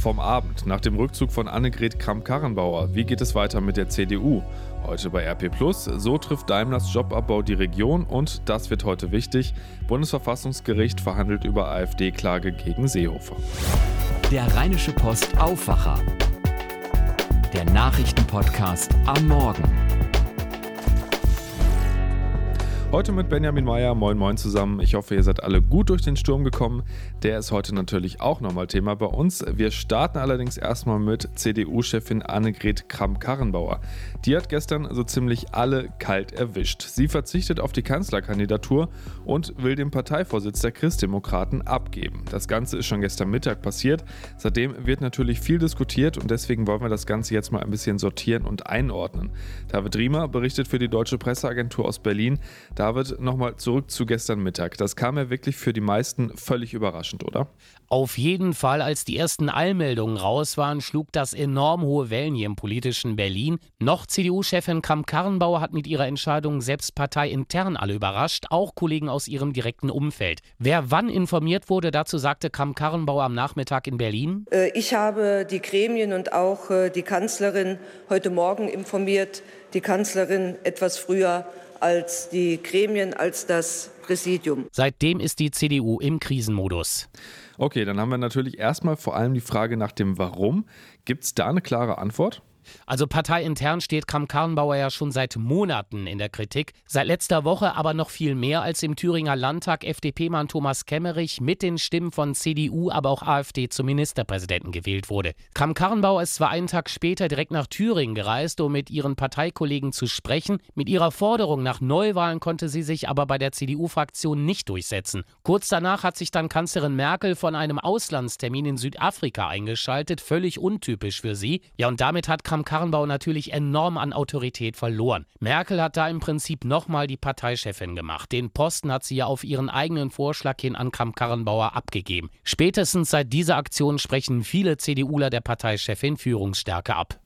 Vom Abend nach dem Rückzug von Annegret Kramp-Karrenbauer. Wie geht es weiter mit der CDU? Heute bei RP Plus. So trifft Daimlers Jobabbau die Region und das wird heute wichtig. Bundesverfassungsgericht verhandelt über AfD-Klage gegen Seehofer. Der Rheinische Post Aufwacher. Der Nachrichtenpodcast am Morgen. Heute mit Benjamin Meyer. Moin, moin zusammen. Ich hoffe, ihr seid alle gut durch den Sturm gekommen. Der ist heute natürlich auch nochmal Thema bei uns. Wir starten allerdings erstmal mit CDU-Chefin Annegret Kramp-Karrenbauer. Die hat gestern so ziemlich alle kalt erwischt. Sie verzichtet auf die Kanzlerkandidatur und will den Parteivorsitz der Christdemokraten abgeben. Das Ganze ist schon gestern Mittag passiert. Seitdem wird natürlich viel diskutiert und deswegen wollen wir das Ganze jetzt mal ein bisschen sortieren und einordnen. David Riemer berichtet für die Deutsche Presseagentur aus Berlin. David, nochmal zurück zu gestern Mittag. Das kam ja wirklich für die meisten völlig überraschend, oder? Auf jeden Fall, als die ersten Eilmeldungen raus waren, schlug das enorm hohe Wellen hier im politischen Berlin. Noch CDU-Chefin Kramp-Karrenbauer hat mit ihrer Entscheidung selbst parteiintern alle überrascht, auch Kollegen aus ihrem direkten Umfeld. Wer wann informiert wurde, dazu sagte Kramp-Karrenbauer am Nachmittag in Berlin. Äh, ich habe die Gremien und auch äh, die Kanzlerin heute Morgen informiert. Die Kanzlerin etwas früher als die Gremien, als das Präsidium. Seitdem ist die CDU im Krisenmodus. Okay, dann haben wir natürlich erstmal vor allem die Frage nach dem Warum. Gibt es da eine klare Antwort? Also parteiintern steht Kramp-Karrenbauer ja schon seit Monaten in der Kritik. Seit letzter Woche aber noch viel mehr, als im Thüringer Landtag FDP-Mann Thomas Kemmerich mit den Stimmen von CDU, aber auch AfD zum Ministerpräsidenten gewählt wurde. Kramp-Karrenbauer ist zwar einen Tag später direkt nach Thüringen gereist, um mit ihren Parteikollegen zu sprechen. Mit ihrer Forderung nach Neuwahlen konnte sie sich aber bei der CDU-Fraktion nicht durchsetzen. Kurz danach hat sich dann Kanzlerin Merkel von einem Auslandstermin in Südafrika eingeschaltet, völlig untypisch für sie. Ja, und damit hat Kramp-Karrenbauer natürlich enorm an Autorität verloren. Merkel hat da im Prinzip nochmal die Parteichefin gemacht. Den Posten hat sie ja auf ihren eigenen Vorschlag hin an Kramp-Karrenbauer abgegeben. Spätestens seit dieser Aktion sprechen viele CDUler der Parteichefin Führungsstärke ab.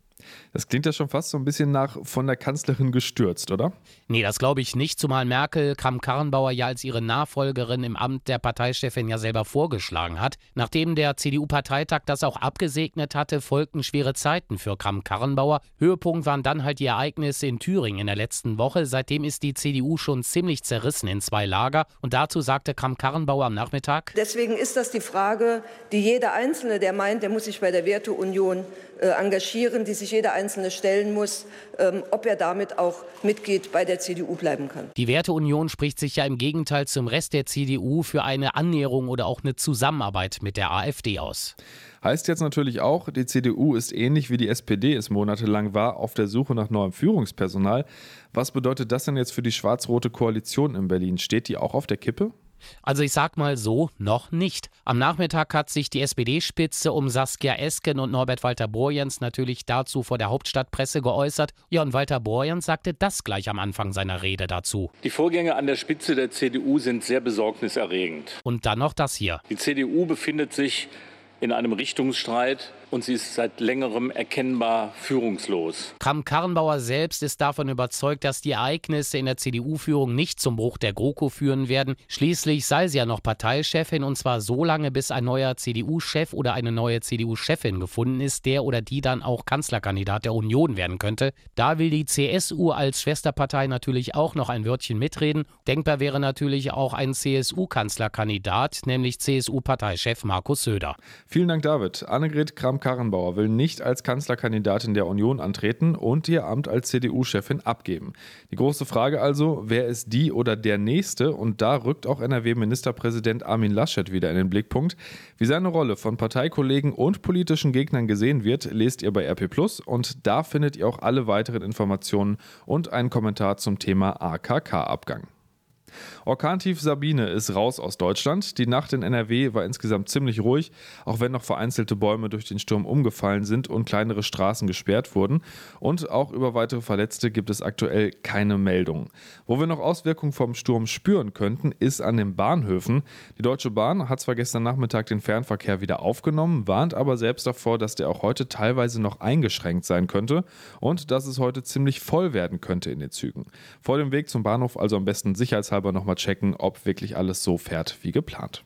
Das klingt ja schon fast so ein bisschen nach von der Kanzlerin gestürzt, oder? Nee, das glaube ich nicht, zumal Merkel Kramp-Karrenbauer ja als ihre Nachfolgerin im Amt der Parteichefin ja selber vorgeschlagen hat. Nachdem der CDU-Parteitag das auch abgesegnet hatte, folgten schwere Zeiten für Kramp-Karrenbauer. Höhepunkt waren dann halt die Ereignisse in Thüringen in der letzten Woche. Seitdem ist die CDU schon ziemlich zerrissen in zwei Lager. Und dazu sagte Kramp-Karrenbauer am Nachmittag: Deswegen ist das die Frage, die jeder Einzelne, der meint, der muss sich bei der Werteunion engagieren, die sich jeder Einzelne stellen muss, ähm, ob er damit auch Mitglied bei der CDU bleiben kann. Die Werteunion spricht sich ja im Gegenteil zum Rest der CDU für eine Annäherung oder auch eine Zusammenarbeit mit der AfD aus. Heißt jetzt natürlich auch, die CDU ist ähnlich wie die SPD es monatelang war, auf der Suche nach neuem Führungspersonal. Was bedeutet das denn jetzt für die schwarz-rote Koalition in Berlin? Steht die auch auf der Kippe? Also ich sag mal so, noch nicht. Am Nachmittag hat sich die SPD-Spitze um Saskia Esken und Norbert Walter Borjans natürlich dazu vor der Hauptstadtpresse geäußert. Ja, und Walter Borjans sagte das gleich am Anfang seiner Rede dazu. Die Vorgänge an der Spitze der CDU sind sehr besorgniserregend. Und dann noch das hier. Die CDU befindet sich in einem Richtungsstreit und sie ist seit längerem erkennbar führungslos. Kramp-Karrenbauer selbst ist davon überzeugt, dass die Ereignisse in der CDU-Führung nicht zum Bruch der GroKo führen werden. Schließlich sei sie ja noch Parteichefin und zwar so lange, bis ein neuer CDU-Chef oder eine neue CDU-Chefin gefunden ist, der oder die dann auch Kanzlerkandidat der Union werden könnte. Da will die CSU als Schwesterpartei natürlich auch noch ein Wörtchen mitreden. Denkbar wäre natürlich auch ein CSU-Kanzlerkandidat, nämlich CSU-Parteichef Markus Söder. Vielen Dank, David. Annegret Kramp Karrenbauer will nicht als Kanzlerkandidatin der Union antreten und ihr Amt als CDU-Chefin abgeben. Die große Frage also, wer ist die oder der Nächste? Und da rückt auch NRW-Ministerpräsident Armin Laschet wieder in den Blickpunkt. Wie seine Rolle von Parteikollegen und politischen Gegnern gesehen wird, lest ihr bei RP Plus und da findet ihr auch alle weiteren Informationen und einen Kommentar zum Thema AKK-Abgang. Orkantief Sabine ist raus aus Deutschland. Die Nacht in NRW war insgesamt ziemlich ruhig, auch wenn noch vereinzelte Bäume durch den Sturm umgefallen sind und kleinere Straßen gesperrt wurden. Und auch über weitere Verletzte gibt es aktuell keine Meldungen. Wo wir noch Auswirkungen vom Sturm spüren könnten, ist an den Bahnhöfen. Die Deutsche Bahn hat zwar gestern Nachmittag den Fernverkehr wieder aufgenommen, warnt aber selbst davor, dass der auch heute teilweise noch eingeschränkt sein könnte und dass es heute ziemlich voll werden könnte in den Zügen. Vor dem Weg zum Bahnhof also am besten sicherheitshalber nochmal checken, ob wirklich alles so fährt wie geplant.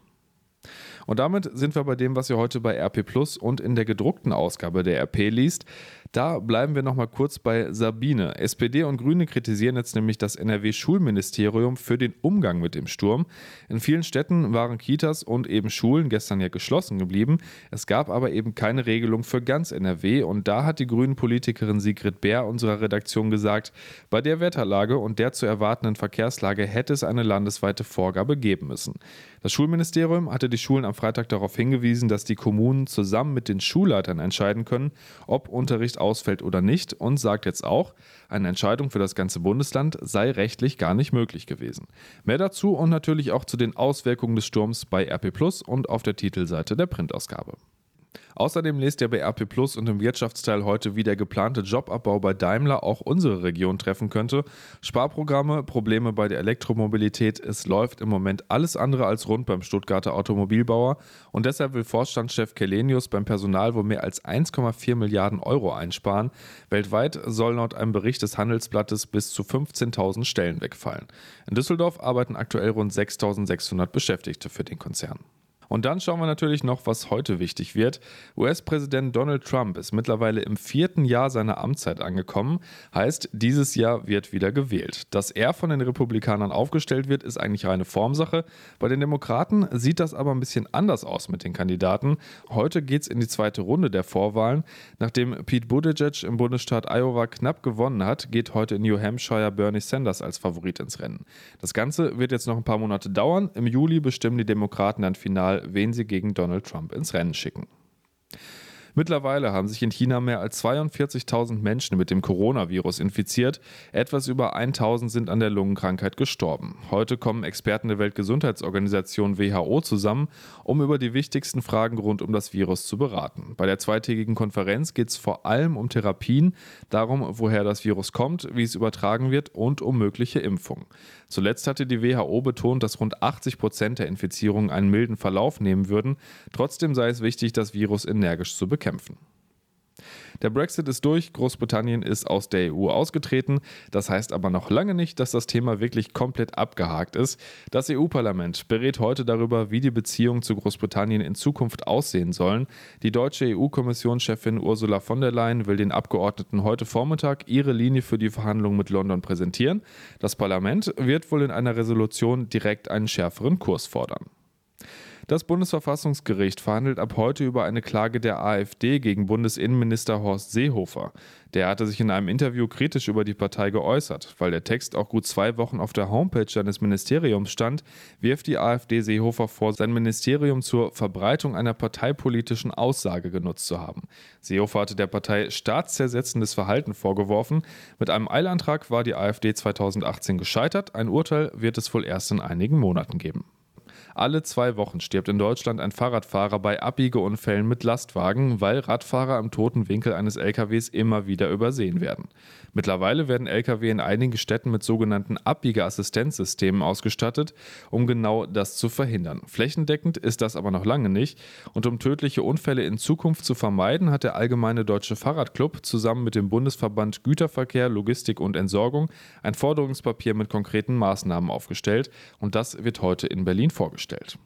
Und damit sind wir bei dem, was ihr heute bei RP Plus und in der gedruckten Ausgabe der RP liest. Da bleiben wir nochmal kurz bei Sabine. SPD und Grüne kritisieren jetzt nämlich das NRW-Schulministerium für den Umgang mit dem Sturm. In vielen Städten waren Kitas und eben Schulen gestern ja geschlossen geblieben. Es gab aber eben keine Regelung für ganz NRW und da hat die Grünen-Politikerin Sigrid Bär unserer Redaktion gesagt, bei der Wetterlage und der zu erwartenden Verkehrslage hätte es eine landesweite Vorgabe geben müssen. Das Schulministerium hatte die Schulen am Freitag darauf hingewiesen, dass die Kommunen zusammen mit den Schulleitern entscheiden können, ob Unterricht ausfällt oder nicht und sagt jetzt auch, eine Entscheidung für das ganze Bundesland sei rechtlich gar nicht möglich gewesen. Mehr dazu und natürlich auch zu den Auswirkungen des Sturms bei RP Plus und auf der Titelseite der Printausgabe. Außerdem lest ihr bei RP Plus und im Wirtschaftsteil heute, wie der geplante Jobabbau bei Daimler auch unsere Region treffen könnte. Sparprogramme, Probleme bei der Elektromobilität. Es läuft im Moment alles andere als rund beim Stuttgarter Automobilbauer und deshalb will Vorstandschef Kelenius beim Personal wohl mehr als 1,4 Milliarden Euro einsparen. Weltweit soll laut einem Bericht des Handelsblattes bis zu 15.000 Stellen wegfallen. In Düsseldorf arbeiten aktuell rund 6.600 Beschäftigte für den Konzern. Und dann schauen wir natürlich noch, was heute wichtig wird. US-Präsident Donald Trump ist mittlerweile im vierten Jahr seiner Amtszeit angekommen. Heißt, dieses Jahr wird wieder gewählt. Dass er von den Republikanern aufgestellt wird, ist eigentlich reine Formsache. Bei den Demokraten sieht das aber ein bisschen anders aus mit den Kandidaten. Heute geht es in die zweite Runde der Vorwahlen. Nachdem Pete Buttigieg im Bundesstaat Iowa knapp gewonnen hat, geht heute in New Hampshire Bernie Sanders als Favorit ins Rennen. Das Ganze wird jetzt noch ein paar Monate dauern. Im Juli bestimmen die Demokraten dann final wen sie gegen Donald Trump ins Rennen schicken. Mittlerweile haben sich in China mehr als 42.000 Menschen mit dem Coronavirus infiziert. Etwas über 1.000 sind an der Lungenkrankheit gestorben. Heute kommen Experten der Weltgesundheitsorganisation WHO zusammen, um über die wichtigsten Fragen rund um das Virus zu beraten. Bei der zweitägigen Konferenz geht es vor allem um Therapien, darum, woher das Virus kommt, wie es übertragen wird und um mögliche Impfungen. Zuletzt hatte die WHO betont, dass rund 80 Prozent der Infizierungen einen milden Verlauf nehmen würden. Trotzdem sei es wichtig, das Virus energisch zu bekämpfen kämpfen. Der Brexit ist durch, Großbritannien ist aus der EU ausgetreten. Das heißt aber noch lange nicht, dass das Thema wirklich komplett abgehakt ist. Das EU-Parlament berät heute darüber, wie die Beziehungen zu Großbritannien in Zukunft aussehen sollen. Die deutsche EU-Kommissionschefin Ursula von der Leyen will den Abgeordneten heute Vormittag ihre Linie für die Verhandlungen mit London präsentieren. Das Parlament wird wohl in einer Resolution direkt einen schärferen Kurs fordern. Das Bundesverfassungsgericht verhandelt ab heute über eine Klage der AfD gegen Bundesinnenminister Horst Seehofer. Der hatte sich in einem Interview kritisch über die Partei geäußert. Weil der Text auch gut zwei Wochen auf der Homepage seines Ministeriums stand, wirft die AfD Seehofer vor, sein Ministerium zur Verbreitung einer parteipolitischen Aussage genutzt zu haben. Seehofer hatte der Partei staatszersetzendes Verhalten vorgeworfen. Mit einem Eilantrag war die AfD 2018 gescheitert. Ein Urteil wird es wohl erst in einigen Monaten geben. Alle zwei Wochen stirbt in Deutschland ein Fahrradfahrer bei Abbiegeunfällen mit Lastwagen, weil Radfahrer im toten Winkel eines LKWs immer wieder übersehen werden. Mittlerweile werden LKW in einigen Städten mit sogenannten Abbiegeassistenzsystemen ausgestattet, um genau das zu verhindern. Flächendeckend ist das aber noch lange nicht. Und um tödliche Unfälle in Zukunft zu vermeiden, hat der Allgemeine Deutsche Fahrradclub zusammen mit dem Bundesverband Güterverkehr, Logistik und Entsorgung ein Forderungspapier mit konkreten Maßnahmen aufgestellt. Und das wird heute in Berlin vorgestellt vorgestellt.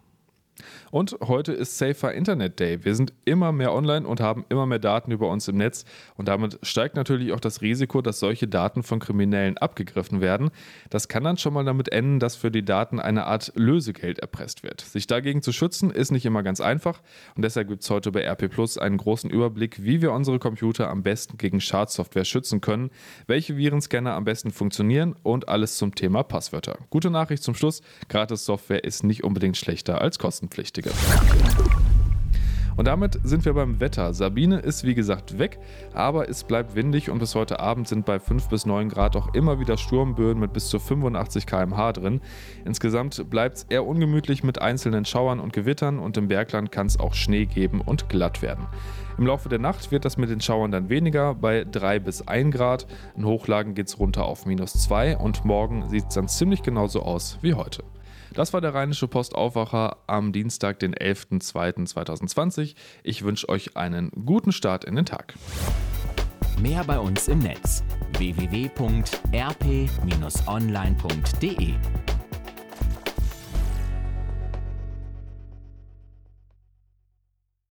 Und heute ist Safer Internet Day. Wir sind immer mehr online und haben immer mehr Daten über uns im Netz. Und damit steigt natürlich auch das Risiko, dass solche Daten von Kriminellen abgegriffen werden. Das kann dann schon mal damit enden, dass für die Daten eine Art Lösegeld erpresst wird. Sich dagegen zu schützen, ist nicht immer ganz einfach. Und deshalb gibt es heute bei RP Plus einen großen Überblick, wie wir unsere Computer am besten gegen Schadsoftware schützen können, welche Virenscanner am besten funktionieren und alles zum Thema Passwörter. Gute Nachricht zum Schluss: Gratis-Software ist nicht unbedingt schlechter als kostenpflichtig. Richtige. Und damit sind wir beim Wetter. Sabine ist wie gesagt weg, aber es bleibt windig und bis heute Abend sind bei 5 bis 9 Grad auch immer wieder Sturmböen mit bis zu 85 km/h drin. Insgesamt bleibt es eher ungemütlich mit einzelnen Schauern und Gewittern und im Bergland kann es auch Schnee geben und glatt werden. Im Laufe der Nacht wird das mit den Schauern dann weniger, bei 3 bis 1 Grad. In Hochlagen geht es runter auf minus 2 und morgen sieht es dann ziemlich genauso aus wie heute. Das war der Rheinische Postaufwacher am Dienstag, den 11.02.2020. Ich wünsche euch einen guten Start in den Tag. Mehr bei uns im Netz www.rp-online.de